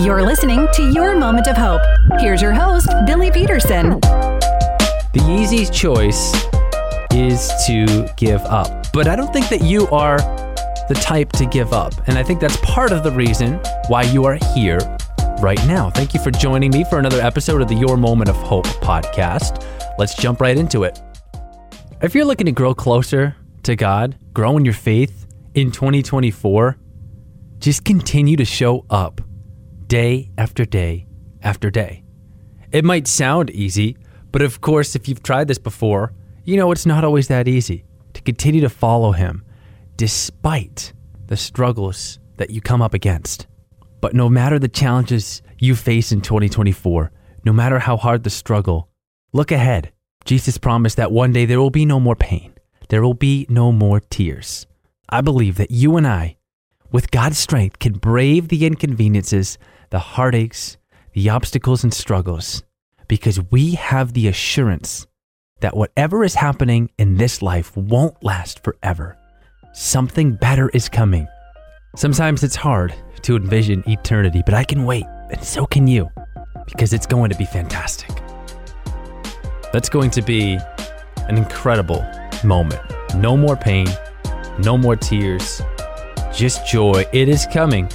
You're listening to Your Moment of Hope. Here's your host, Billy Peterson. The easy choice is to give up. But I don't think that you are the type to give up. And I think that's part of the reason why you are here right now. Thank you for joining me for another episode of the Your Moment of Hope podcast. Let's jump right into it. If you're looking to grow closer to God, grow in your faith in 2024, just continue to show up day after day after day. It might sound easy, but of course, if you've tried this before, you know it's not always that easy to continue to follow Him despite the struggles that you come up against. But no matter the challenges you face in 2024, no matter how hard the struggle, look ahead. Jesus promised that one day there will be no more pain, there will be no more tears. I believe that you and I, with God's strength, can brave the inconveniences the heartaches, the obstacles, and struggles because we have the assurance that whatever is happening in this life won't last forever. Something better is coming. Sometimes it's hard to envision eternity, but I can wait, and so can you, because it's going to be fantastic. That's going to be an incredible moment. No more pain, no more tears, just joy. It is coming.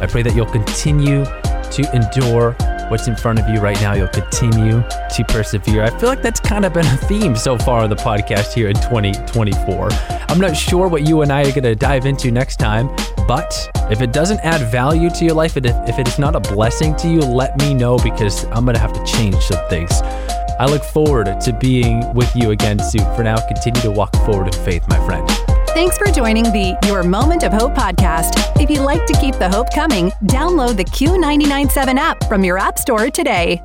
I pray that you'll continue to endure what's in front of you right now. You'll continue to persevere. I feel like that's kind of been a theme so far on the podcast here in 2024. I'm not sure what you and I are going to dive into next time, but if it doesn't add value to your life, if it is not a blessing to you, let me know because I'm going to have to change some things. I look forward to being with you again soon. For now, continue to walk forward in faith, my friend. Thanks for joining the Your Moment of Hope podcast. If you'd like to keep the hope coming, download the Q997 app from your App Store today.